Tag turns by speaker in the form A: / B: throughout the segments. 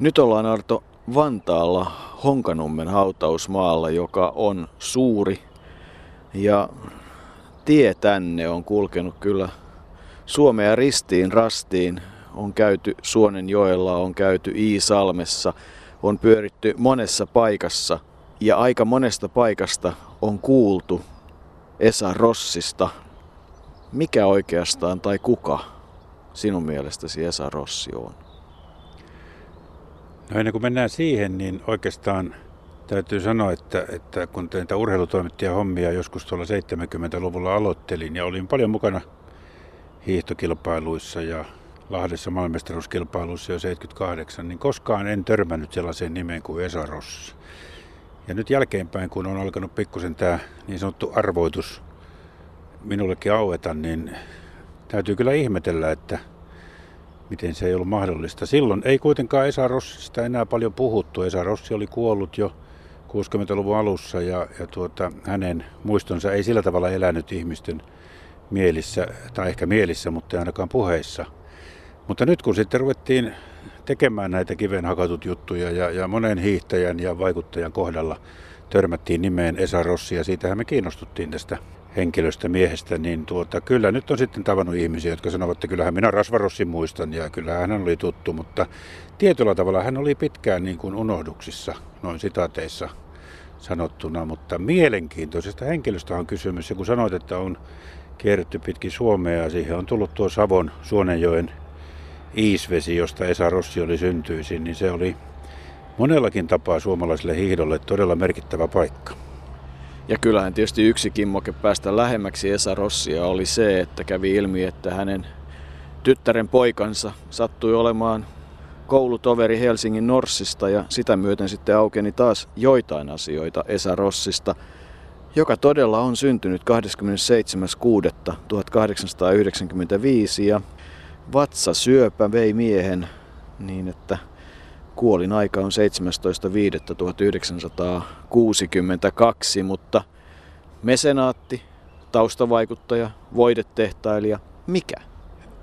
A: Nyt ollaan Arto Vantaalla Honkanummen hautausmaalla, joka on suuri ja tie tänne on kulkenut kyllä Suomea ristiin rastiin. On käyty Suonenjoella, on käyty Iisalmessa, on pyöritty monessa paikassa ja aika monesta paikasta on kuultu Esa Rossista. Mikä oikeastaan tai kuka sinun mielestäsi Esa Rossi on?
B: No ennen kuin mennään siihen, niin oikeastaan täytyy sanoa, että, että kun näitä urheilutoimittajan hommia joskus tuolla 70-luvulla aloittelin ja olin paljon mukana hiihtokilpailuissa ja Lahdessa maailmestaruuskilpailuissa jo 78, niin koskaan en törmännyt sellaiseen nimeen kuin Esa Rossi. Ja nyt jälkeenpäin, kun on alkanut pikkusen tämä niin sanottu arvoitus minullekin aueta, niin täytyy kyllä ihmetellä, että miten se ei ollut mahdollista. Silloin ei kuitenkaan Esa Rossista enää paljon puhuttu. Esa Rossi oli kuollut jo 60-luvun alussa ja, ja tuota, hänen muistonsa ei sillä tavalla elänyt ihmisten mielissä, tai ehkä mielissä, mutta ei ainakaan puheissa. Mutta nyt kun sitten ruvettiin tekemään näitä kivenhakatut juttuja ja, ja monen hiihtäjän ja vaikuttajan kohdalla törmättiin nimeen Esa Rossi ja siitähän me kiinnostuttiin tästä henkilöstä, miehestä, niin tuota, kyllä nyt on sitten tavannut ihmisiä, jotka sanovat, että kyllähän minä Rasvarossin muistan ja kyllä hän oli tuttu, mutta tietyllä tavalla hän oli pitkään niin kuin unohduksissa, noin sitaateissa sanottuna, mutta mielenkiintoisesta henkilöstä on kysymys. Ja kun sanoit, että on kierretty pitkin Suomea ja siihen on tullut tuo Savon Suonenjoen Iisvesi, josta Esa Rossi oli syntyisin, niin se oli monellakin tapaa suomalaiselle hiihdolle todella merkittävä paikka.
A: Ja kyllähän tietysti yksi kimmoke päästä lähemmäksi Esa Rossia oli se, että kävi ilmi, että hänen tyttären poikansa sattui olemaan koulutoveri Helsingin Norssista ja sitä myöten sitten aukeni taas joitain asioita Esa Rossista, joka todella on syntynyt 27.6.1895 ja vatsasyöpä vei miehen niin, että kuolin aika on 17.5.1962, mutta mesenaatti, taustavaikuttaja, voidetehtailija, mikä?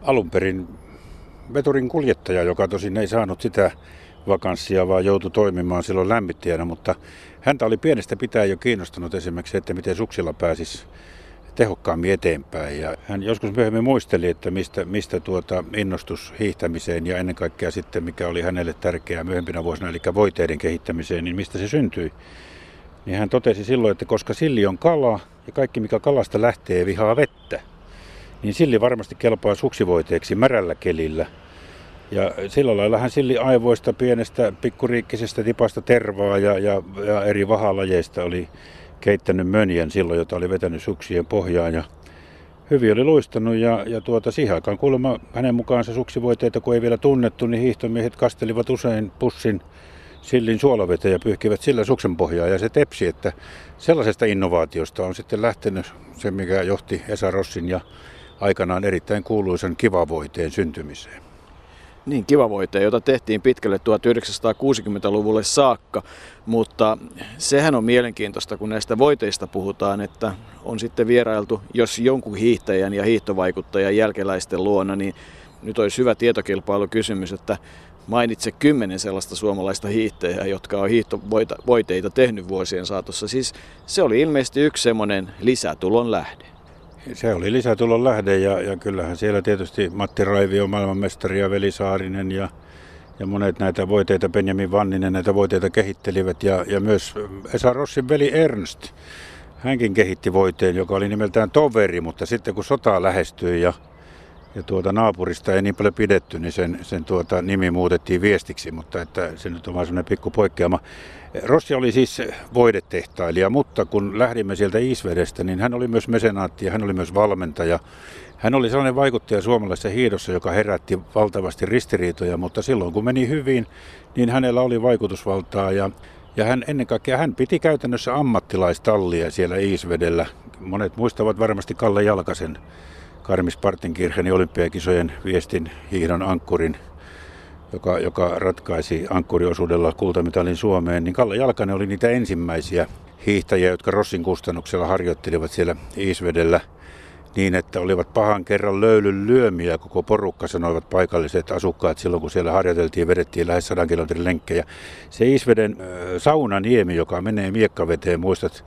B: Alun perin veturin kuljettaja, joka tosin ei saanut sitä vakanssia, vaan joutui toimimaan silloin lämmittäjänä, mutta häntä oli pienestä pitää jo kiinnostunut esimerkiksi, että miten suksilla pääsisi tehokkaammin eteenpäin. Ja hän joskus myöhemmin muisteli, että mistä, mistä tuota innostus hiihtämiseen ja ennen kaikkea sitten mikä oli hänelle tärkeää myöhempinä vuosina, eli voiteiden kehittämiseen, niin mistä se syntyi. Niin hän totesi silloin, että koska silli on kala ja kaikki mikä kalasta lähtee vihaa vettä, niin silli varmasti kelpaa suksivoiteeksi märällä kelillä. Ja sillä lailla hän silli aivoista pienestä pikkuriikkisestä tipasta tervaa ja, ja, ja eri vahalajeista oli keittänyt mönjen silloin, jota oli vetänyt suksien pohjaan ja hyvin oli luistanut ja, ja tuota, siihen aikaan kuulemma hänen mukaansa suksivoiteita, kun ei vielä tunnettu, niin hiihtomiehet kastelivat usein pussin sillin suolaveteen ja pyyhkivät sillä suksen pohjaa ja se tepsi, että sellaisesta innovaatiosta on sitten lähtenyt se, mikä johti Esa Rossin ja aikanaan erittäin kuuluisen kivavoiteen syntymiseen.
A: Niin, kiva voite, jota tehtiin pitkälle 1960-luvulle saakka, mutta sehän on mielenkiintoista, kun näistä voiteista puhutaan, että on sitten vierailtu, jos jonkun hiihtäjän ja hiihtovaikuttajan jälkeläisten luona, niin nyt olisi hyvä tietokilpailukysymys, että mainitse kymmenen sellaista suomalaista hiihtäjää, jotka on hiihtovoiteita tehnyt vuosien saatossa. Siis se oli ilmeisesti yksi semmoinen lisätulon lähde.
B: Se oli lisätulon lähde ja, ja kyllähän siellä tietysti Matti Raivio, maailmanmestari ja Veli Saarinen ja, ja monet näitä voiteita, Benjamin Vanninen näitä voiteita kehittelivät ja, ja myös Esa Rossin veli Ernst. Hänkin kehitti voiteen, joka oli nimeltään Toveri, mutta sitten kun sota lähestyi ja ja tuota naapurista ei niin paljon pidetty, niin sen, sen tuota nimi muutettiin viestiksi, mutta että se nyt on vain sellainen pikku poikkeama. Rossi oli siis voidetehtailija, mutta kun lähdimme sieltä Isvedestä, niin hän oli myös mesenaatti ja hän oli myös valmentaja. Hän oli sellainen vaikuttaja suomalaisessa hiidossa, joka herätti valtavasti ristiriitoja, mutta silloin kun meni hyvin, niin hänellä oli vaikutusvaltaa ja ja hän ennen kaikkea hän piti käytännössä ammattilaistallia siellä Iisvedellä. Monet muistavat varmasti Kalle Jalkasen Karmis Partenkirchenin olympiakisojen viestin hiihdon ankkurin, joka, joka ratkaisi ankkuriosuudella kultamitalin Suomeen, niin Kalle Jalkanen oli niitä ensimmäisiä hiihtäjiä, jotka Rossin kustannuksella harjoittelivat siellä Iisvedellä niin, että olivat pahan kerran löylyn lyömiä, koko porukka sanoivat paikalliset asukkaat silloin, kun siellä harjoiteltiin ja vedettiin lähes 100 kilometrin lenkkejä. Se Isveden äh, saunaniemi, joka menee miekkaveteen, muistat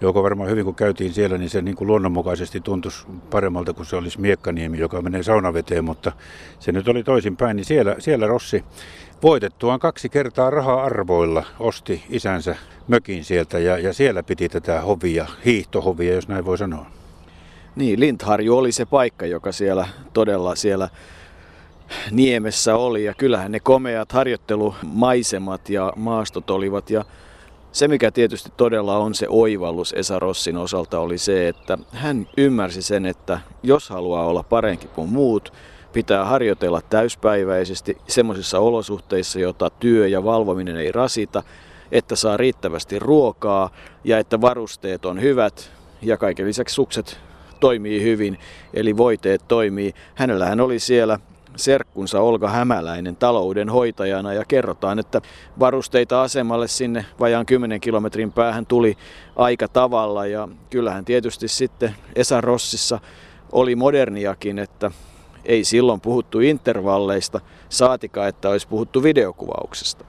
B: Joko varmaan hyvin kun käytiin siellä, niin se niin kuin luonnonmukaisesti tuntuisi paremmalta kuin se olisi Miekkaniemi, joka menee saunaveteen, mutta se nyt oli toisinpäin, niin siellä, siellä Rossi voitettuaan kaksi kertaa raha-arvoilla osti isänsä mökin sieltä ja, ja siellä piti tätä hovia, hiihtohovia, jos näin voi sanoa.
A: Niin, Lintharju oli se paikka, joka siellä todella siellä niemessä oli ja kyllähän ne komeat harjoittelumaisemat ja maastot olivat ja se, mikä tietysti todella on se oivallus Esa Rossin osalta, oli se, että hän ymmärsi sen, että jos haluaa olla parempi kuin muut, pitää harjoitella täyspäiväisesti semmoisissa olosuhteissa, jota työ ja valvominen ei rasita, että saa riittävästi ruokaa ja että varusteet on hyvät ja kaiken lisäksi sukset toimii hyvin, eli voiteet toimii. Hänellähän oli siellä serkkunsa Olga Hämäläinen talouden hoitajana ja kerrotaan, että varusteita asemalle sinne vajaan 10 kilometrin päähän tuli aika tavalla ja kyllähän tietysti sitten Esa Rossissa oli moderniakin, että ei silloin puhuttu intervalleista, saatika, että olisi puhuttu videokuvauksesta.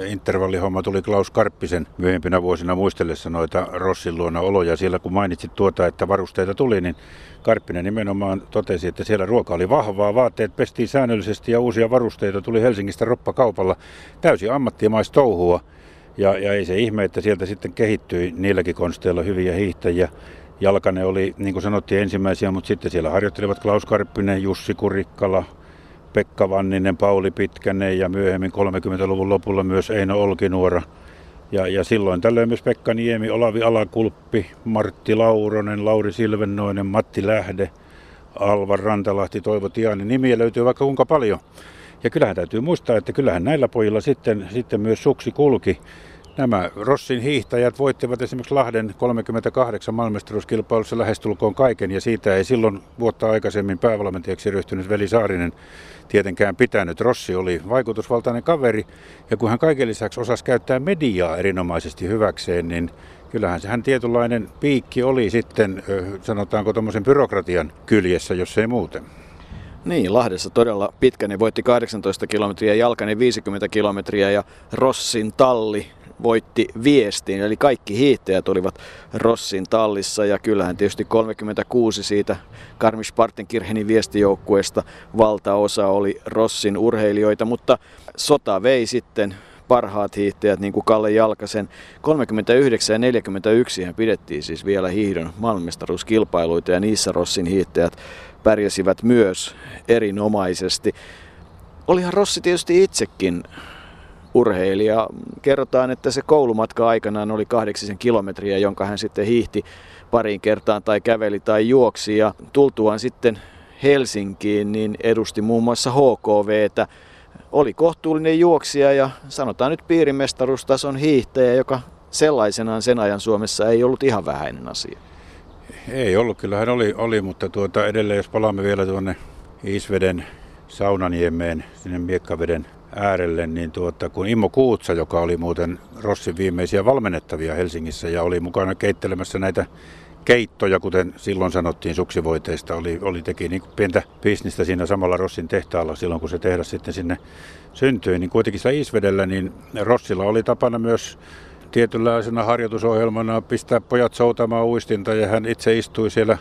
B: Se intervallihomma tuli Klaus Karppisen myöhempinä vuosina muistellessa noita Rossin luona oloja. Siellä kun mainitsit tuota, että varusteita tuli, niin Karppinen nimenomaan totesi, että siellä ruoka oli vahvaa, vaatteet pestiin säännöllisesti ja uusia varusteita tuli Helsingistä roppakaupalla. Täysin ammattimaistouhua. Ja, ja ei se ihme, että sieltä sitten kehittyi niilläkin konsteilla hyviä hiihtäjiä. Jalkane oli, niin kuin sanottiin, ensimmäisiä, mutta sitten siellä harjoittelivat Klaus Karppinen, Jussi Kurikkala, Pekka Vanninen, Pauli Pitkänen ja myöhemmin 30-luvun lopulla myös Eino Olkinuora. Ja, ja silloin tällöin myös Pekka Niemi, Olavi Alakulppi, Martti Lauronen, Lauri Silvennoinen, Matti Lähde, Alvar Rantalahti, Toivo Tiani. Nimiä löytyy vaikka kuinka paljon. Ja kyllähän täytyy muistaa, että kyllähän näillä pojilla sitten, sitten myös suksi kulki. Nämä Rossin hiihtäjät voittivat esimerkiksi Lahden 38 maailmestaruuskilpailussa lähestulkoon kaiken ja siitä ei silloin vuotta aikaisemmin päävalmentajaksi ryhtynyt Veli Saarinen tietenkään pitänyt. Rossi oli vaikutusvaltainen kaveri ja kun hän kaiken lisäksi osasi käyttää mediaa erinomaisesti hyväkseen, niin kyllähän sehän tietynlainen piikki oli sitten, sanotaanko tuommoisen byrokratian kyljessä, jos ei muuten.
A: Niin, Lahdessa todella pitkäni voitti 18 kilometriä, Jalkanen 50 kilometriä ja Rossin talli voitti viestiin, eli kaikki hiihtäjät olivat Rossin tallissa ja kyllähän tietysti 36 siitä Karmish Partenkirchenin viestijoukkueesta valtaosa oli Rossin urheilijoita, mutta sota vei sitten parhaat hiihtäjät, niin kuin Kalle Jalkasen. 39 ja 41 hän pidettiin siis vielä hiihdon maailmestaruuskilpailuita ja niissä Rossin hiihtäjät pärjäsivät myös erinomaisesti. Olihan Rossi tietysti itsekin urheilija. Kerrotaan, että se koulumatka aikanaan oli kahdeksisen kilometriä, jonka hän sitten hiihti pariin kertaan tai käveli tai juoksi. Ja tultuaan sitten Helsinkiin, niin edusti muun muassa HKVtä. Oli kohtuullinen juoksija ja sanotaan nyt piirimestaruustason hiihtäjä, joka sellaisenaan sen ajan Suomessa ei ollut ihan vähäinen asia.
B: Ei ollut, kyllähän oli, oli mutta tuota, edelleen jos palaamme vielä tuonne Isveden Saunaniemeen, sinne Miekkaveden äärelle, niin tuota, kun Immo Kuutsa, joka oli muuten Rossin viimeisiä valmennettavia Helsingissä ja oli mukana keittelemässä näitä keittoja, kuten silloin sanottiin suksivoiteista, oli, oli teki niin pientä bisnistä siinä samalla Rossin tehtaalla silloin, kun se tehdas sitten sinne syntyi, niin kuitenkin siellä Isvedellä, niin Rossilla oli tapana myös tietynlaisena harjoitusohjelmana pistää pojat soutamaan uistinta ja hän itse istui siellä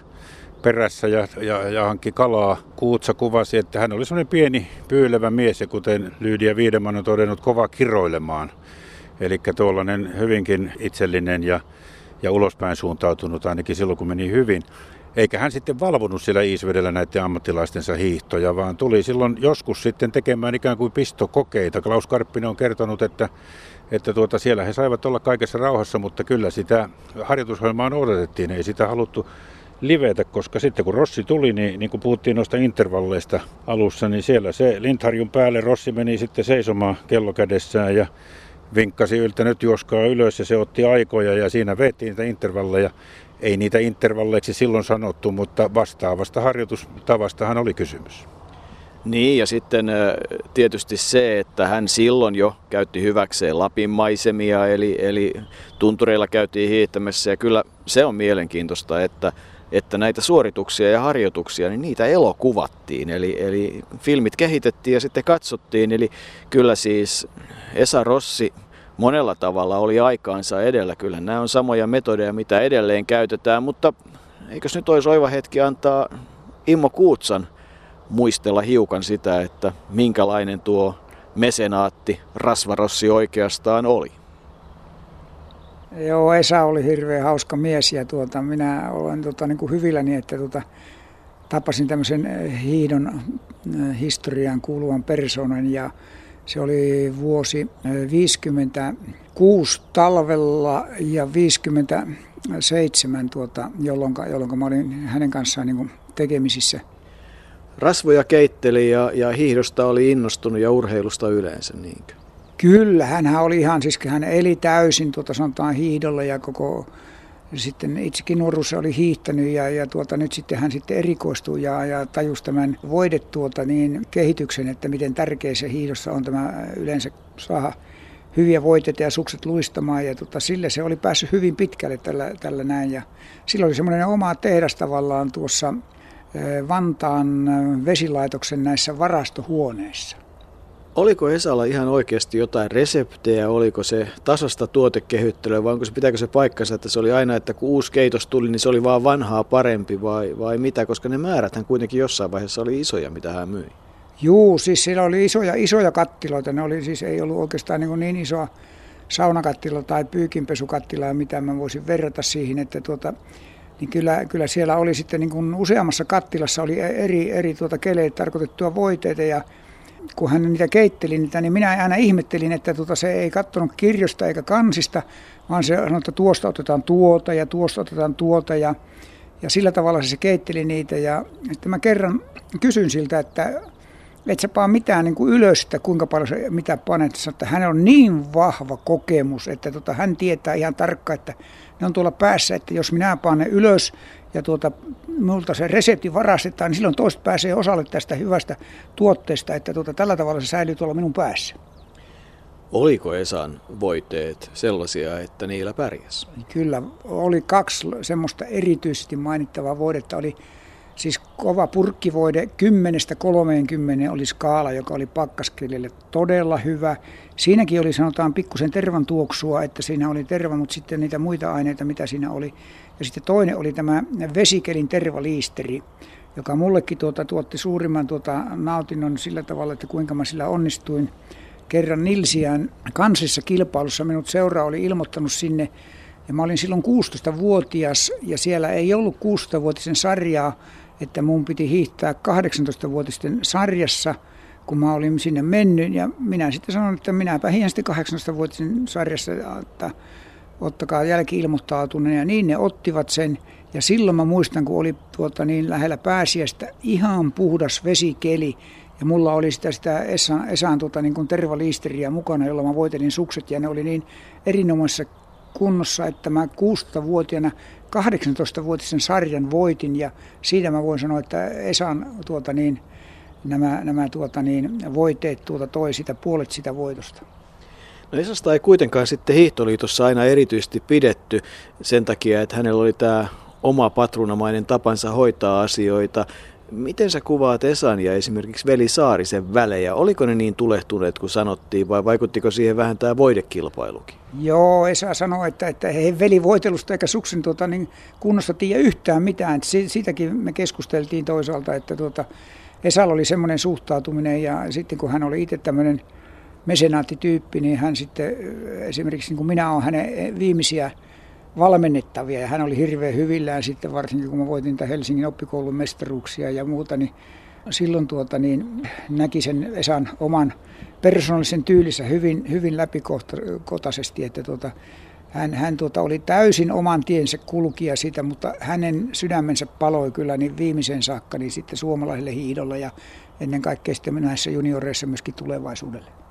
B: perässä ja, ja, ja hankki kalaa. Kuutsa kuvasi, että hän oli semmoinen pieni pyylevä mies ja kuten Lyydia Viideman on todennut, kova kiroilemaan. Eli tuollainen hyvinkin itsellinen ja, ja ulospäin suuntautunut ainakin silloin, kun meni hyvin. Eikä hän sitten valvonut siellä Iisvedellä näiden ammattilaistensa hiihtoja, vaan tuli silloin joskus sitten tekemään ikään kuin pistokokeita. Klaus Karppinen on kertonut, että, että tuota, siellä he saivat olla kaikessa rauhassa, mutta kyllä sitä harjoitusohjelmaa odotettiin, ei sitä haluttu livetä, koska sitten kun Rossi tuli, niin, niin kuin puhuttiin noista intervalleista alussa, niin siellä se Lindharjun päälle Rossi meni sitten seisomaan kello kädessään ja vinkkasi yltä nyt juoskaa ylös ja se otti aikoja ja siinä veettiin niitä intervalleja. Ei niitä intervalleiksi silloin sanottu, mutta vastaavasta harjoitustavastahan oli kysymys.
A: Niin ja sitten tietysti se, että hän silloin jo käytti hyväkseen Lapin maisemia, eli, eli tuntureilla käytiin hiihtämässä ja kyllä se on mielenkiintoista, että että näitä suorituksia ja harjoituksia, niin niitä elokuvattiin. Eli, eli filmit kehitettiin ja sitten katsottiin. Eli kyllä siis Esa Rossi monella tavalla oli aikaansa edellä. Kyllä nämä on samoja metodeja, mitä edelleen käytetään, mutta eikös nyt olisi oiva hetki antaa Immo Kuutsan muistella hiukan sitä, että minkälainen tuo mesenaatti Rasvarossi oikeastaan oli.
C: Joo, Esa oli hirveän hauska mies ja tuota, minä olen tuota, niin kuin hyvilläni, että tuota, tapasin tämmöisen eh, hiidon eh, historiaan kuuluvan persoonan ja se oli vuosi 56 eh, talvella ja 57, tuota, jolloin, jolloin mä olin hänen kanssaan niin kuin tekemisissä.
A: Rasvoja keitteli ja, ja hiihdosta oli innostunut ja urheilusta yleensä, niinkö?
C: Kyllä, hän oli ihan, siis hän eli täysin tuota sanotaan hiihdolla ja koko sitten itsekin nuoruudessa oli hiihtänyt ja, ja tuota, nyt sitten hän sitten erikoistui ja, ja tajusi tämän voidet tuota, niin kehityksen, että miten tärkeä se hiihdossa on tämä yleensä saada hyviä voiteita ja sukset luistamaan ja tuota, sille se oli päässyt hyvin pitkälle tällä, tällä näin ja sillä oli semmoinen oma tehdas tavallaan tuossa Vantaan vesilaitoksen näissä varastohuoneissa.
A: Oliko Esalla ihan oikeasti jotain reseptejä, oliko se tasasta tuotekehyttelyä vai onko se, pitääkö se paikkansa, että se oli aina, että kun uusi keitos tuli, niin se oli vaan vanhaa parempi vai, vai mitä, koska ne määräthän kuitenkin jossain vaiheessa oli isoja, mitä hän myi.
C: Juu, siis siellä oli isoja, isoja kattiloita, ne oli siis ei ollut oikeastaan niin, niin isoa saunakattila tai pyykinpesukattilaa, mitä mä voisin verrata siihen, että tuota, niin kyllä, kyllä siellä oli sitten niin kuin useammassa kattilassa oli eri, eri tuota keleille tarkoitettua voiteita ja kun hän niitä keitteli niitä, niin minä aina ihmettelin, että tuota, se ei katsonut kirjosta eikä kansista, vaan se sanoi, että tuosta otetaan tuota ja tuosta otetaan tuota ja, ja sillä tavalla se keitteli niitä ja sitten mä kerran kysyn siltä, että et sä paa mitään niin kuin ylös, että kuinka paljon se mitä panet. Sanoi, että hänellä on niin vahva kokemus, että tota, hän tietää ihan tarkkaan, että ne on tuolla päässä, että jos minä panen ylös ja tuota, multa se resepti varastetaan, niin silloin toista pääsee osalle tästä hyvästä tuotteesta, että tuota, tällä tavalla se säilyy tuolla minun päässä.
A: Oliko Esan voiteet sellaisia, että niillä pärjäs?
C: Kyllä, oli kaksi semmoista erityisesti mainittavaa voidetta. Oli Siis kova purkkivoide 10-30 oli skaala, joka oli pakkaskelille todella hyvä. Siinäkin oli sanotaan pikkusen tervan tuoksua, että siinä oli terva, mutta sitten niitä muita aineita, mitä siinä oli. Ja sitten toinen oli tämä vesikelin tervaliisteri, joka mullekin tuota, tuotti suurimman tuota, nautinnon sillä tavalla, että kuinka mä sillä onnistuin. Kerran Nilsiään kansissa kilpailussa minut seura oli ilmoittanut sinne, ja mä olin silloin 16-vuotias, ja siellä ei ollut 16-vuotisen sarjaa, että mun piti hiihtää 18-vuotisten sarjassa, kun mä olin sinne mennyt. Ja minä sitten sanoin, että minäpä hiihän sitten 18-vuotisen sarjassa, että ottakaa jälki-ilmoittautuneen. Ja niin ne ottivat sen. Ja silloin mä muistan, kun oli tuota niin lähellä pääsiäistä ihan puhdas vesikeli. Ja mulla oli sitä, sitä Esan, Esan tuota, niin tervaliisteriä mukana, jolla mä voitelin sukset. Ja ne oli niin erinomaisessa kunnossa, että mä 16-vuotiaana 18-vuotisen sarjan voitin ja siitä mä voin sanoa, että Esan tuota niin, nämä, nämä tuota niin, voiteet tuota toi sitä puolet sitä voitosta.
A: No Esasta ei kuitenkaan sitten Hiihtoliitossa aina erityisesti pidetty sen takia, että hänellä oli tämä oma patrunamainen tapansa hoitaa asioita. Miten sä kuvaat Esan ja esimerkiksi Veli Saarisen välejä? Oliko ne niin tulehtuneet kuin sanottiin vai vaikuttiko siihen vähän tämä voidekilpailukin?
C: Joo, Esa sanoi, että, että he veli voitelusta eikä suksen tuota, niin kunnosta tiedä yhtään mitään. Siitäkin me keskusteltiin toisaalta, että tuota, Esalla oli semmoinen suhtautuminen ja sitten kun hän oli itse tämmöinen mesenaattityyppi, niin hän sitten esimerkiksi niin kuin minä olen hänen viimeisiä valmennettavia ja hän oli hirveän hyvillään sitten varsinkin kun mä voitin Helsingin oppikoulun mestaruuksia ja muuta, niin silloin tuota, niin näki sen Esan oman persoonallisen tyylissä hyvin, hyvin läpikotaisesti, että tuota, hän, hän tuota, oli täysin oman tiensä kulkija sitä, mutta hänen sydämensä paloi kyllä niin viimeisen saakka niin sitten suomalaiselle hiidolla ja ennen kaikkea sitten näissä junioreissa myöskin tulevaisuudelle.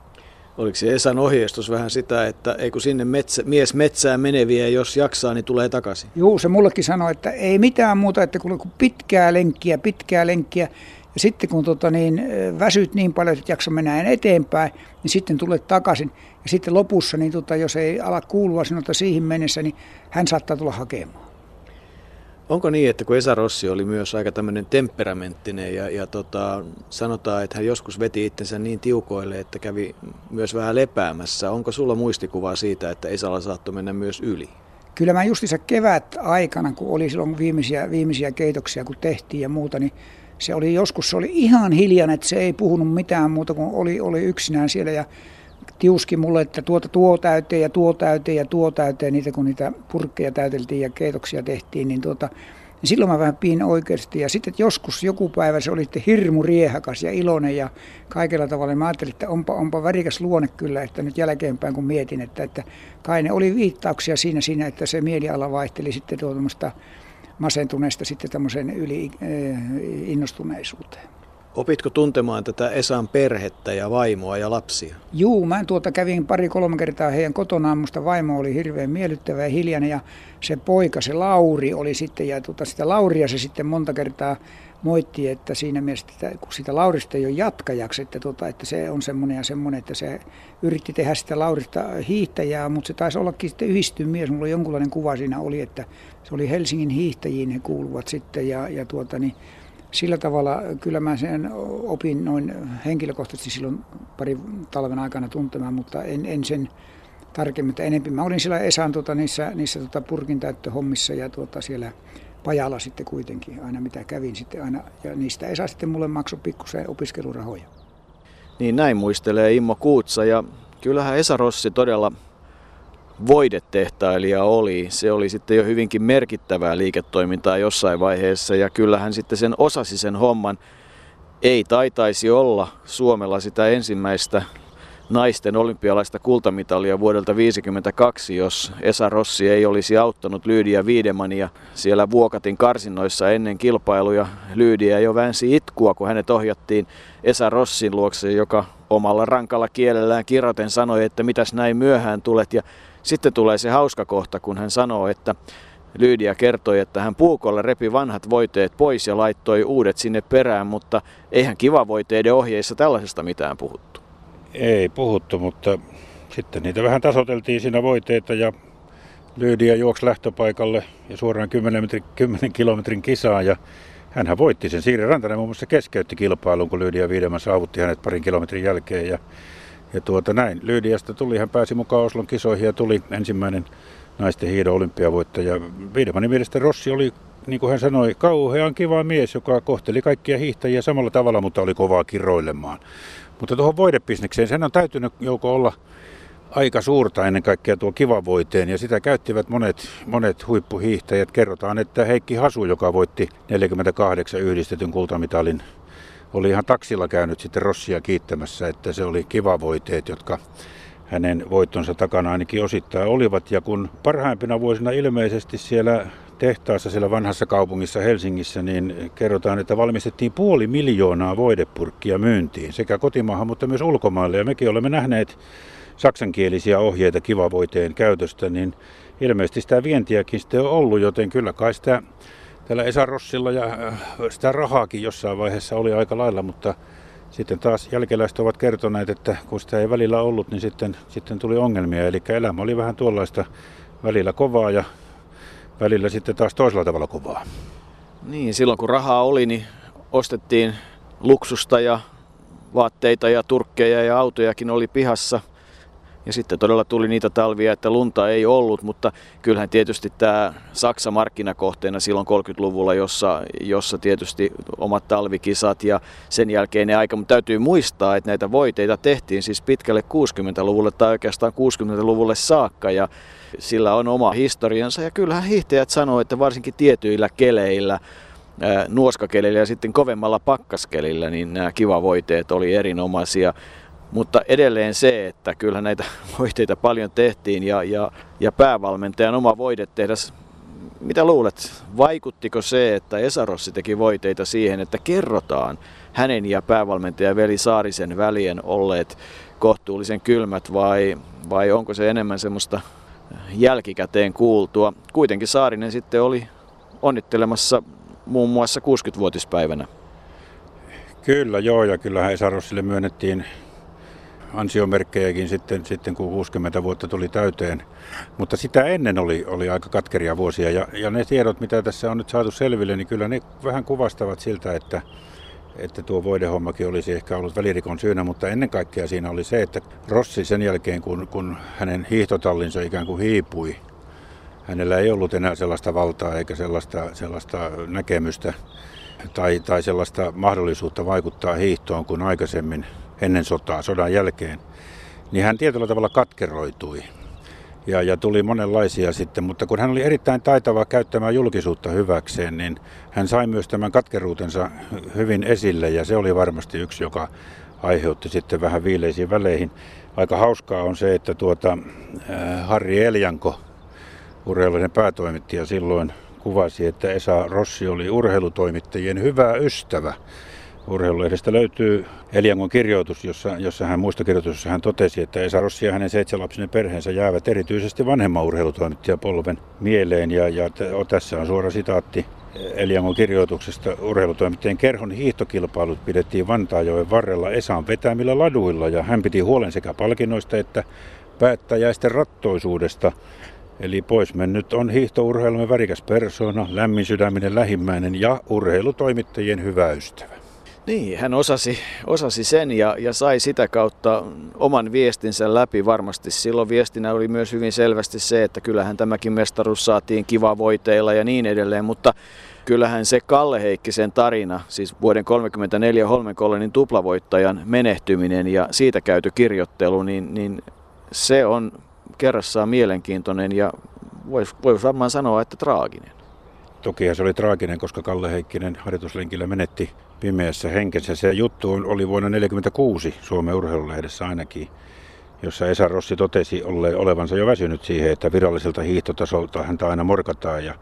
A: Oliko se Esan ohjeistus vähän sitä, että ei kun sinne metsä, mies metsään meneviä, jos jaksaa, niin tulee takaisin?
C: Joo, se mullekin sanoi, että ei mitään muuta, että kun pitkää lenkkiä, pitkää lenkkiä. Ja sitten kun tota niin, väsyt niin paljon, että jaksa mennä eteenpäin, niin sitten tulet takaisin. Ja sitten lopussa, niin tota, jos ei ala kuulua sinulta siihen mennessä, niin hän saattaa tulla hakemaan.
A: Onko niin, että kun Esa Rossi oli myös aika tämmöinen temperamenttinen ja, ja tota, sanotaan, että hän joskus veti itsensä niin tiukoille, että kävi myös vähän lepäämässä. Onko sulla muistikuvaa siitä, että Esalla saattoi mennä myös yli?
C: Kyllä mä justissa kevät aikana, kun oli silloin viimeisiä, viimeisiä keitoksia, kun tehtiin ja muuta, niin se oli joskus se oli ihan hiljainen, että se ei puhunut mitään muuta kuin oli, oli yksinään siellä ja tiuski mulle, että tuota tuo täyteen ja tuo täyteen ja tuo täyteen, niitä kun niitä purkkeja täyteltiin ja keitoksia tehtiin, niin tuota, niin silloin mä vähän piin oikeasti. Ja sitten joskus joku päivä se oli sitten hirmu riehakas ja iloinen ja kaikella tavalla. Mä ajattelin, että onpa, onpa värikäs luonne kyllä, että nyt jälkeenpäin kun mietin, että, että kai ne oli viittauksia siinä, siinä että se mieliala vaihteli sitten tuota masentuneesta sitten tämmöiseen yli eh, innostuneisuuteen.
A: Opitko tuntemaan tätä Esan perhettä ja vaimoa ja lapsia?
C: Juu, mä tuota kävin pari-kolme kertaa heidän kotonaan. Musta vaimo oli hirveän miellyttävä ja hiljainen ja se poika, se Lauri oli sitten, ja tuota, sitä Lauria se sitten monta kertaa moitti, että siinä mielessä, että kun sitä Laurista ei ole jatkajaksi, että, tuota, että se on semmoinen ja semmoinen, että se yritti tehdä sitä Laurista hiihtäjää, mutta se taisi ollakin sitten mies. Mulla jonkunlainen kuva siinä oli, että se oli Helsingin hiihtäjiin he kuuluvat sitten ja, ja tuota, niin sillä tavalla kyllä mä sen opin noin henkilökohtaisesti silloin pari talven aikana tuntemaan, mutta en, en sen tarkemmin, että enempi. Mä olin siellä Esan tuota, niissä, niissä tuota purkin täyttöhommissa ja tuota, siellä pajalla sitten kuitenkin aina mitä kävin sitten aina. Ja niistä Esa sitten mulle maksoi pikkusen opiskelurahoja.
A: Niin näin muistelee Immo Kuutsa ja kyllähän Esa Rossi todella voidetehtailija oli. Se oli sitten jo hyvinkin merkittävää liiketoimintaa jossain vaiheessa ja kyllähän sitten sen osasi sen homman. Ei taitaisi olla Suomella sitä ensimmäistä naisten olympialaista kultamitalia vuodelta 1952, jos Esa Rossi ei olisi auttanut Lyydiä Viidemania siellä Vuokatin karsinnoissa ennen kilpailuja. Lyydiä jo väänsi itkua, kun hänet ohjattiin Esa Rossin luokse, joka omalla rankalla kielellään kirjoiten sanoi, että mitäs näin myöhään tulet. Ja sitten tulee se hauska kohta, kun hän sanoo, että Lyydia kertoi, että hän puukolla repi vanhat voiteet pois ja laittoi uudet sinne perään, mutta eihän kiva voiteiden ohjeissa tällaisesta mitään puhuttu.
B: Ei puhuttu, mutta sitten niitä vähän tasoteltiin siinä voiteita ja Lyydia juoksi lähtöpaikalle ja suoraan 10, metri, 10 kilometrin kisaa ja hänhän voitti sen. Siiri Rantanen muun muassa keskeytti kilpailun, kun Lyydia Viidemän saavutti hänet parin kilometrin jälkeen ja ja tuota näin, Lyydiasta tuli, hän pääsi mukaan Oslon kisoihin ja tuli ensimmäinen naisten hiidon olympiavoittaja. Viidemanin mielestä Rossi oli, niin kuin hän sanoi, kauhean kiva mies, joka kohteli kaikkia hiihtäjiä samalla tavalla, mutta oli kovaa kiroilemaan. Mutta tuohon voidebisnekseen, sen on täytynyt joko olla aika suurta ennen kaikkea tuo kivavoiteen ja sitä käyttivät monet, monet huippuhiihtäjät. Kerrotaan, että Heikki Hasu, joka voitti 48 yhdistetyn kultamitalin oli ihan taksilla käynyt sitten Rossia kiittämässä, että se oli kiva voiteet, jotka hänen voittonsa takana ainakin osittain olivat. Ja kun parhaimpina vuosina ilmeisesti siellä tehtaassa siellä vanhassa kaupungissa Helsingissä, niin kerrotaan, että valmistettiin puoli miljoonaa voidepurkkia myyntiin sekä kotimaahan, mutta myös ulkomaille. Ja mekin olemme nähneet saksankielisiä ohjeita kivavoiteen käytöstä, niin ilmeisesti sitä vientiäkin sitten on ollut, joten kyllä kai sitä tällä Esa Rossilla ja äh, sitä rahaakin jossain vaiheessa oli aika lailla, mutta sitten taas jälkeläiset ovat kertoneet, että kun sitä ei välillä ollut, niin sitten, sitten tuli ongelmia. Eli elämä oli vähän tuollaista välillä kovaa ja välillä sitten taas toisella tavalla kovaa.
A: Niin, silloin kun rahaa oli, niin ostettiin luksusta ja vaatteita ja turkkeja ja autojakin oli pihassa – ja sitten todella tuli niitä talvia, että lunta ei ollut, mutta kyllähän tietysti tämä Saksa markkinakohteena silloin 30-luvulla, jossa, jossa tietysti omat talvikisat ja sen jälkeen ne aika, mutta täytyy muistaa, että näitä voiteita tehtiin siis pitkälle 60-luvulle tai oikeastaan 60-luvulle saakka. Ja sillä on oma historiansa. Ja kyllähän hiihtäjät sanoo, että varsinkin tietyillä keleillä nuoskakelillä ja sitten kovemmalla pakkaskelillä, niin nämä kivavoiteet oli erinomaisia. Mutta edelleen se, että kyllä näitä voiteita paljon tehtiin ja, ja, ja päävalmentajan oma voide tehdä, mitä luulet, vaikuttiko se, että Esa Rossi teki voiteita siihen, että kerrotaan hänen ja päävalmentaja Veli Saarisen välien olleet kohtuullisen kylmät vai, vai onko se enemmän semmoista jälkikäteen kuultua. Kuitenkin Saarinen sitten oli onnittelemassa muun muassa 60-vuotispäivänä.
B: Kyllä joo ja kyllähän Esa Rossille myönnettiin ansiomerkkejäkin sitten, sitten kun 60 vuotta tuli täyteen. Mutta sitä ennen oli, oli aika katkeria vuosia. Ja, ja ne tiedot, mitä tässä on nyt saatu selville, niin kyllä ne vähän kuvastavat siltä, että, että tuo voidehommakin olisi ehkä ollut välirikon syynä, mutta ennen kaikkea siinä oli se, että Rossi sen jälkeen, kun, kun hänen hiihtotallinsa ikään kuin hiipui, hänellä ei ollut enää sellaista valtaa eikä sellaista, sellaista näkemystä tai, tai sellaista mahdollisuutta vaikuttaa hiihtoon kuin aikaisemmin ennen sotaa, sodan jälkeen, niin hän tietyllä tavalla katkeroitui. Ja, ja tuli monenlaisia sitten, mutta kun hän oli erittäin taitava käyttämään julkisuutta hyväkseen, niin hän sai myös tämän katkeruutensa hyvin esille ja se oli varmasti yksi, joka aiheutti sitten vähän viileisiin väleihin. Aika hauskaa on se, että tuota, äh, Harri Eljanko, urheilullinen päätoimittaja silloin kuvasi, että Esa Rossi oli urheilutoimittajien hyvä ystävä. Urheilulehdestä löytyy Eliangon kirjoitus, jossa, jossa hän muistokirjoitus, jossa hän totesi, että Esa Rossi ja hänen seitsemänlapsinen perheensä jäävät erityisesti vanhemman urheilutoimittajapolven mieleen. Ja, ja tässä on suora sitaatti Eliangon kirjoituksesta. Urheilutoimittajien kerhon hiihtokilpailut pidettiin Vantaajoen varrella Esan vetämillä laduilla ja hän piti huolen sekä palkinnoista että päättäjäisten rattoisuudesta. Eli pois mennyt on hiihtourheilumme värikäs persona, lämmin sydäminen lähimmäinen ja urheilutoimittajien hyvä ystävä.
A: Niin, hän osasi, osasi sen ja, ja sai sitä kautta oman viestinsä läpi varmasti. Silloin viestinä oli myös hyvin selvästi se, että kyllähän tämäkin mestaruus saatiin kiva voiteilla ja niin edelleen, mutta kyllähän se Kalle Heikkisen tarina, siis vuoden 1934 Holmenkollenin tuplavoittajan menehtyminen ja siitä käyty kirjoittelu, niin, niin se on kerrassaan mielenkiintoinen ja voisi vois varmaan sanoa, että traaginen.
B: Toki se oli traaginen, koska Kalle Heikkinen harjoituslenkillä menetti pimeässä henkensä. Se juttu oli vuonna 1946 Suomen urheilulehdessä ainakin, jossa Esa Rossi totesi olevansa jo väsynyt siihen, että viralliselta hiihtotasolta häntä aina morkataan ja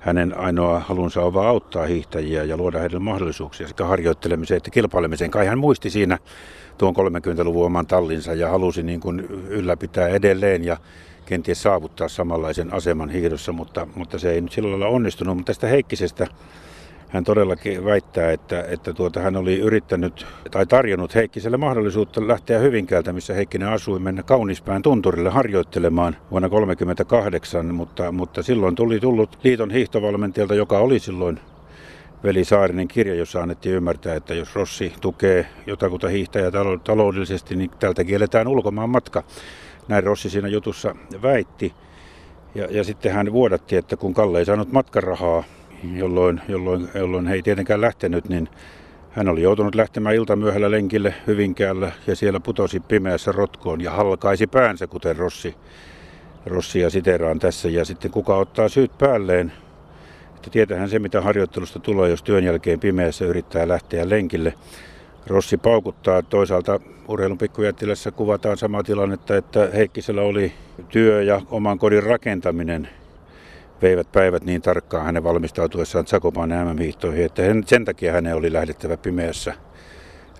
B: hänen ainoa halunsa on vaan auttaa hiihtäjiä ja luoda heille mahdollisuuksia sekä harjoittelemiseen että kilpailemiseen. Kai hän muisti siinä tuon 30-luvun oman tallinsa ja halusi niin kuin ylläpitää edelleen ja kenties saavuttaa samanlaisen aseman hiihdossa, mutta, mutta se ei nyt sillä lailla onnistunut. Mutta tästä Heikkisestä hän todellakin väittää, että, että tuota, hän oli yrittänyt tai tarjonnut Heikkiselle mahdollisuutta lähteä Hyvinkäältä, missä Heikkinen asui, mennä Kaunispään tunturille harjoittelemaan vuonna 1938, mutta, mutta silloin tuli tullut liiton hiihtovalmentajalta, joka oli silloin Veli Saarinen kirja, jossa annettiin ymmärtää, että jos Rossi tukee jotakuta hiihtäjää taloudellisesti, niin tältä kielletään ulkomaan matka. Näin Rossi siinä jutussa väitti. Ja, ja sitten hän vuodatti, että kun Kalle ei saanut matkarahaa, jolloin, jolloin, jolloin he ei tietenkään lähtenyt, niin hän oli joutunut lähtemään iltamyöhällä lenkille Hyvinkäällä ja siellä putosi pimeässä rotkoon ja halkaisi päänsä, kuten Rossi, Rossi ja siteraan tässä. Ja sitten kuka ottaa syyt päälleen, että tietähän se, mitä harjoittelusta tulee, jos työn jälkeen pimeässä yrittää lähteä lenkille. Rossi paukuttaa. Toisaalta urheilun pikkujättilässä kuvataan sama tilannetta, että Heikkisellä oli työ ja oman kodin rakentaminen veivät päivät niin tarkkaan hänen valmistautuessaan Zakopaan MM-hiihtoihin, että sen takia hänen oli lähdettävä pimeässä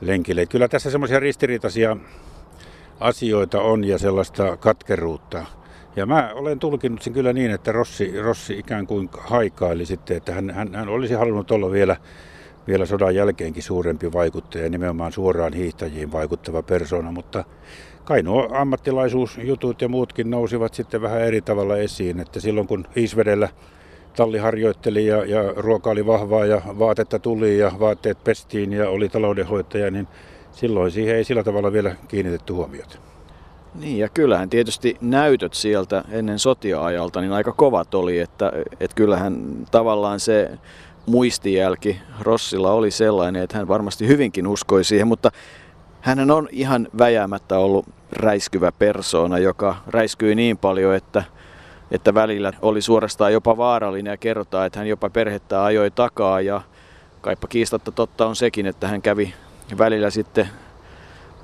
B: lenkille. Kyllä tässä semmoisia ristiriitaisia asioita on ja sellaista katkeruutta. Ja mä olen tulkinut sen kyllä niin, että Rossi, Rossi ikään kuin haikaili sitten, että hän, hän, hän olisi halunnut olla vielä, vielä sodan jälkeenkin suurempi vaikuttaja, nimenomaan suoraan hiihtäjiin vaikuttava persona, mutta kai nuo ammattilaisuusjutut ja muutkin nousivat sitten vähän eri tavalla esiin, että silloin kun Isvedellä talli harjoitteli ja, ja ruoka oli vahvaa ja vaatetta tuli ja vaatteet pestiin ja oli taloudenhoitaja, niin silloin siihen ei sillä tavalla vielä kiinnitetty huomiota.
A: Niin ja kyllähän tietysti näytöt sieltä ennen sotia-ajalta niin aika kovat oli, että, että kyllähän tavallaan se muistijälki Rossilla oli sellainen, että hän varmasti hyvinkin uskoi siihen, mutta hän on ihan väjäämättä ollut räiskyvä persoona, joka räiskyi niin paljon, että, että välillä oli suorastaan jopa vaarallinen ja kerrotaan, että hän jopa perhettä ajoi takaa ja kaipa kiistatta totta on sekin, että hän kävi välillä sitten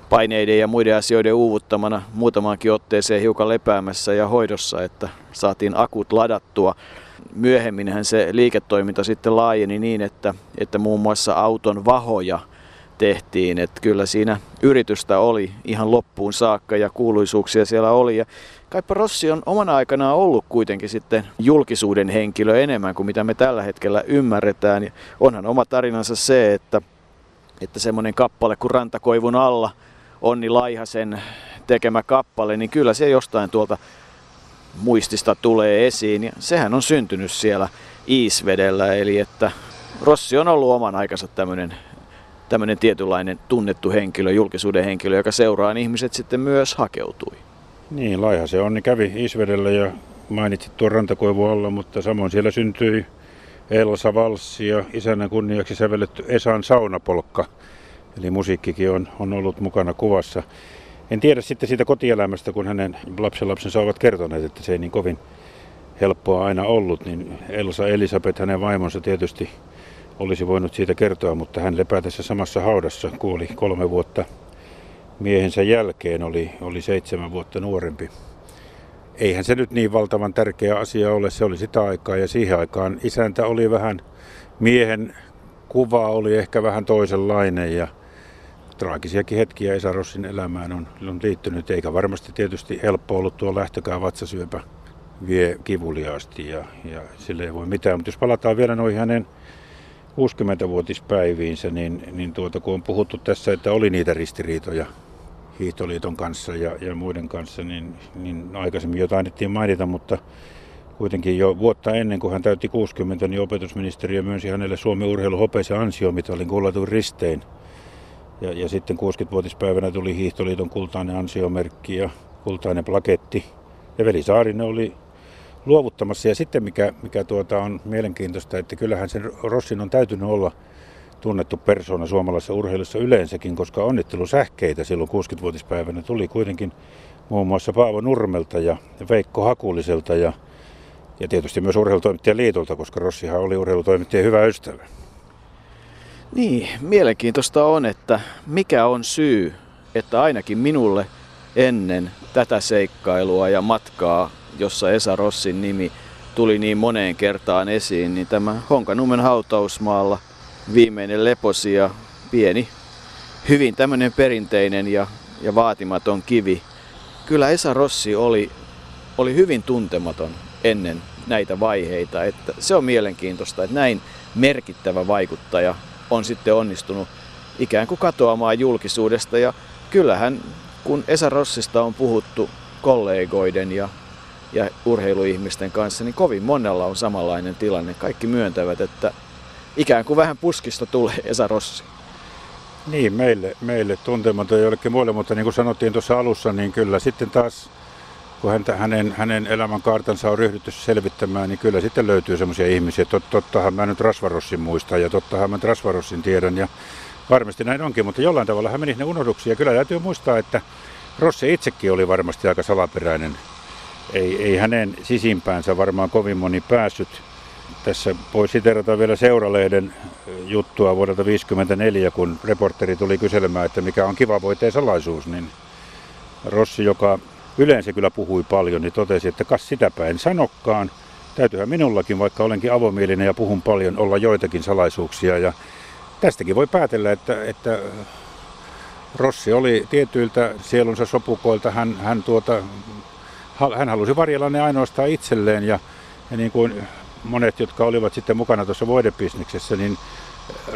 A: paineiden ja muiden asioiden uuvuttamana muutamaankin otteeseen hiukan lepäämässä ja hoidossa, että saatiin akut ladattua. Myöhemmin se liiketoiminta sitten laajeni niin, että, että muun muassa auton vahoja tehtiin. Että kyllä siinä yritystä oli ihan loppuun saakka ja kuuluisuuksia siellä oli. Ja Kaipa Rossi on omana aikanaan ollut kuitenkin sitten julkisuuden henkilö enemmän kuin mitä me tällä hetkellä ymmärretään. Ja onhan oma tarinansa se, että, että semmoinen kappale kuin Rantakoivun alla – Onni Laihasen tekemä kappale, niin kyllä se jostain tuolta muistista tulee esiin. Ja sehän on syntynyt siellä Iisvedellä, eli että Rossi on ollut oman aikansa tämmöinen tämmöinen tietynlainen tunnettu henkilö, julkisuuden henkilö, joka seuraan ihmiset sitten myös hakeutui.
B: Niin, laiha se onni kävi Isvedellä ja mainitsit tuon rantakoivu alla, mutta samoin siellä syntyi Elsa Valssi ja isännän kunniaksi sävelletty Esan saunapolkka. Eli musiikkikin on, on ollut mukana kuvassa. En tiedä sitten siitä kotielämästä, kun hänen lapsenlapsensa ovat kertoneet, että se ei niin kovin helppoa aina ollut, niin Elsa Elisabeth, hänen vaimonsa tietysti olisi voinut siitä kertoa, mutta hän lepää tässä samassa haudassa, kuoli kolme vuotta miehensä jälkeen, oli, oli seitsemän vuotta nuorempi. Eihän se nyt niin valtavan tärkeä asia ole, se oli sitä aikaa ja siihen aikaan isäntä oli vähän, miehen kuva oli ehkä vähän toisenlainen ja traagisiakin hetkiä Esa Rossin elämään on, on liittynyt, eikä varmasti tietysti helppo ollut tuo lähtökään vatsasyöpä vie kivuliaasti ja, ja sille ei voi mitään. Mutta jos palataan vielä noihin hänen 60-vuotispäiviinsä, niin, niin tuota, kun on puhuttu tässä, että oli niitä ristiriitoja Hiihtoliiton kanssa ja, ja muiden kanssa, niin, niin aikaisemmin jotain annettiin mainita, mutta kuitenkin jo vuotta ennen kuin hän täytti 60, niin opetusministeriö myönsi hänelle Suomen urheiluhopeisen ansiomitalin kullatun ristein. Ja, ja sitten 60-vuotispäivänä tuli Hiihtoliiton kultainen ansiomerkki ja kultainen plaketti. Ja Veli Saarinen oli luovuttamassa. Ja sitten mikä, mikä tuota on mielenkiintoista, että kyllähän sen Rossin on täytynyt olla tunnettu persona suomalaisessa urheilussa yleensäkin, koska onnittelusähkeitä silloin 60-vuotispäivänä tuli kuitenkin muun muassa Paavo Nurmelta ja Veikko Hakuliselta ja, ja tietysti myös urheilutoimittajan liitolta, koska Rossihan oli urheilutoimittajan hyvä ystävä.
A: Niin, mielenkiintoista on, että mikä on syy, että ainakin minulle ennen tätä seikkailua ja matkaa jossa Esa Rossin nimi tuli niin moneen kertaan esiin, niin tämä Honkanummen hautausmaalla viimeinen leposi ja pieni, hyvin tämmöinen perinteinen ja, ja vaatimaton kivi. Kyllä Esa Rossi oli, oli hyvin tuntematon ennen näitä vaiheita. Että se on mielenkiintoista, että näin merkittävä vaikuttaja on sitten onnistunut ikään kuin katoamaan julkisuudesta. Ja kyllähän kun Esa Rossista on puhuttu kollegoiden ja ja urheiluihmisten kanssa, niin kovin monella on samanlainen tilanne. Kaikki myöntävät, että ikään kuin vähän puskista tulee Esa Rossi.
B: Niin, meille, meille tuntematon jollekin muille, mutta niin kuin sanottiin tuossa alussa, niin kyllä sitten taas kun häntä, hänen, hänen elämänkaartansa on ryhdytty selvittämään, niin kyllä sitten löytyy semmoisia ihmisiä. Tot, tottahan mä nyt Rasvarossin muistan ja tottahan mä Rasvarossin tiedän ja varmasti näin onkin, mutta jollain tavalla hän meni ne unohduksiin. Ja kyllä täytyy muistaa, että Rossi itsekin oli varmasti aika salaperäinen ei, ei hänen sisimpäänsä varmaan kovin moni päässyt. Tässä voi siterata vielä Seuralehden juttua vuodelta 1954, kun reporteri tuli kyselemään, että mikä on kiva voiteen salaisuus, niin Rossi, joka yleensä kyllä puhui paljon, niin totesi, että kas sitäpä en sanokkaan. Täytyyhän minullakin, vaikka olenkin avomielinen ja puhun paljon, olla joitakin salaisuuksia. Ja tästäkin voi päätellä, että, että Rossi oli tietyiltä sielunsa sopukoilta, hän, hän tuota, hän halusi varjella ne ainoastaan itselleen ja, ja niin kuin monet, jotka olivat sitten mukana tuossa voidebisneksessä, niin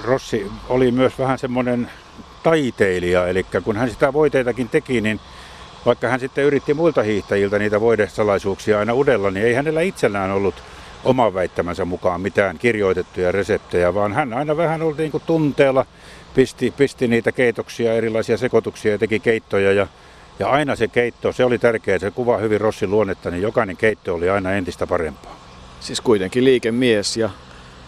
B: Rossi oli myös vähän semmoinen taiteilija, eli kun hän sitä voiteitakin teki, niin vaikka hän sitten yritti muilta hiihtäjiltä niitä voidesalaisuuksia aina udella, niin ei hänellä itsellään ollut oman väittämänsä mukaan mitään kirjoitettuja reseptejä, vaan hän aina vähän oli niin kuin tunteella, pisti, pisti niitä keitoksia, erilaisia sekoituksia ja teki keittoja ja ja aina se keitto, se oli tärkeää, se kuvaa hyvin Rossin luonnetta, niin jokainen keitto oli aina entistä parempaa.
A: Siis kuitenkin liikemies ja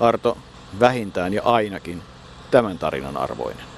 A: Arto vähintään ja ainakin tämän tarinan arvoinen.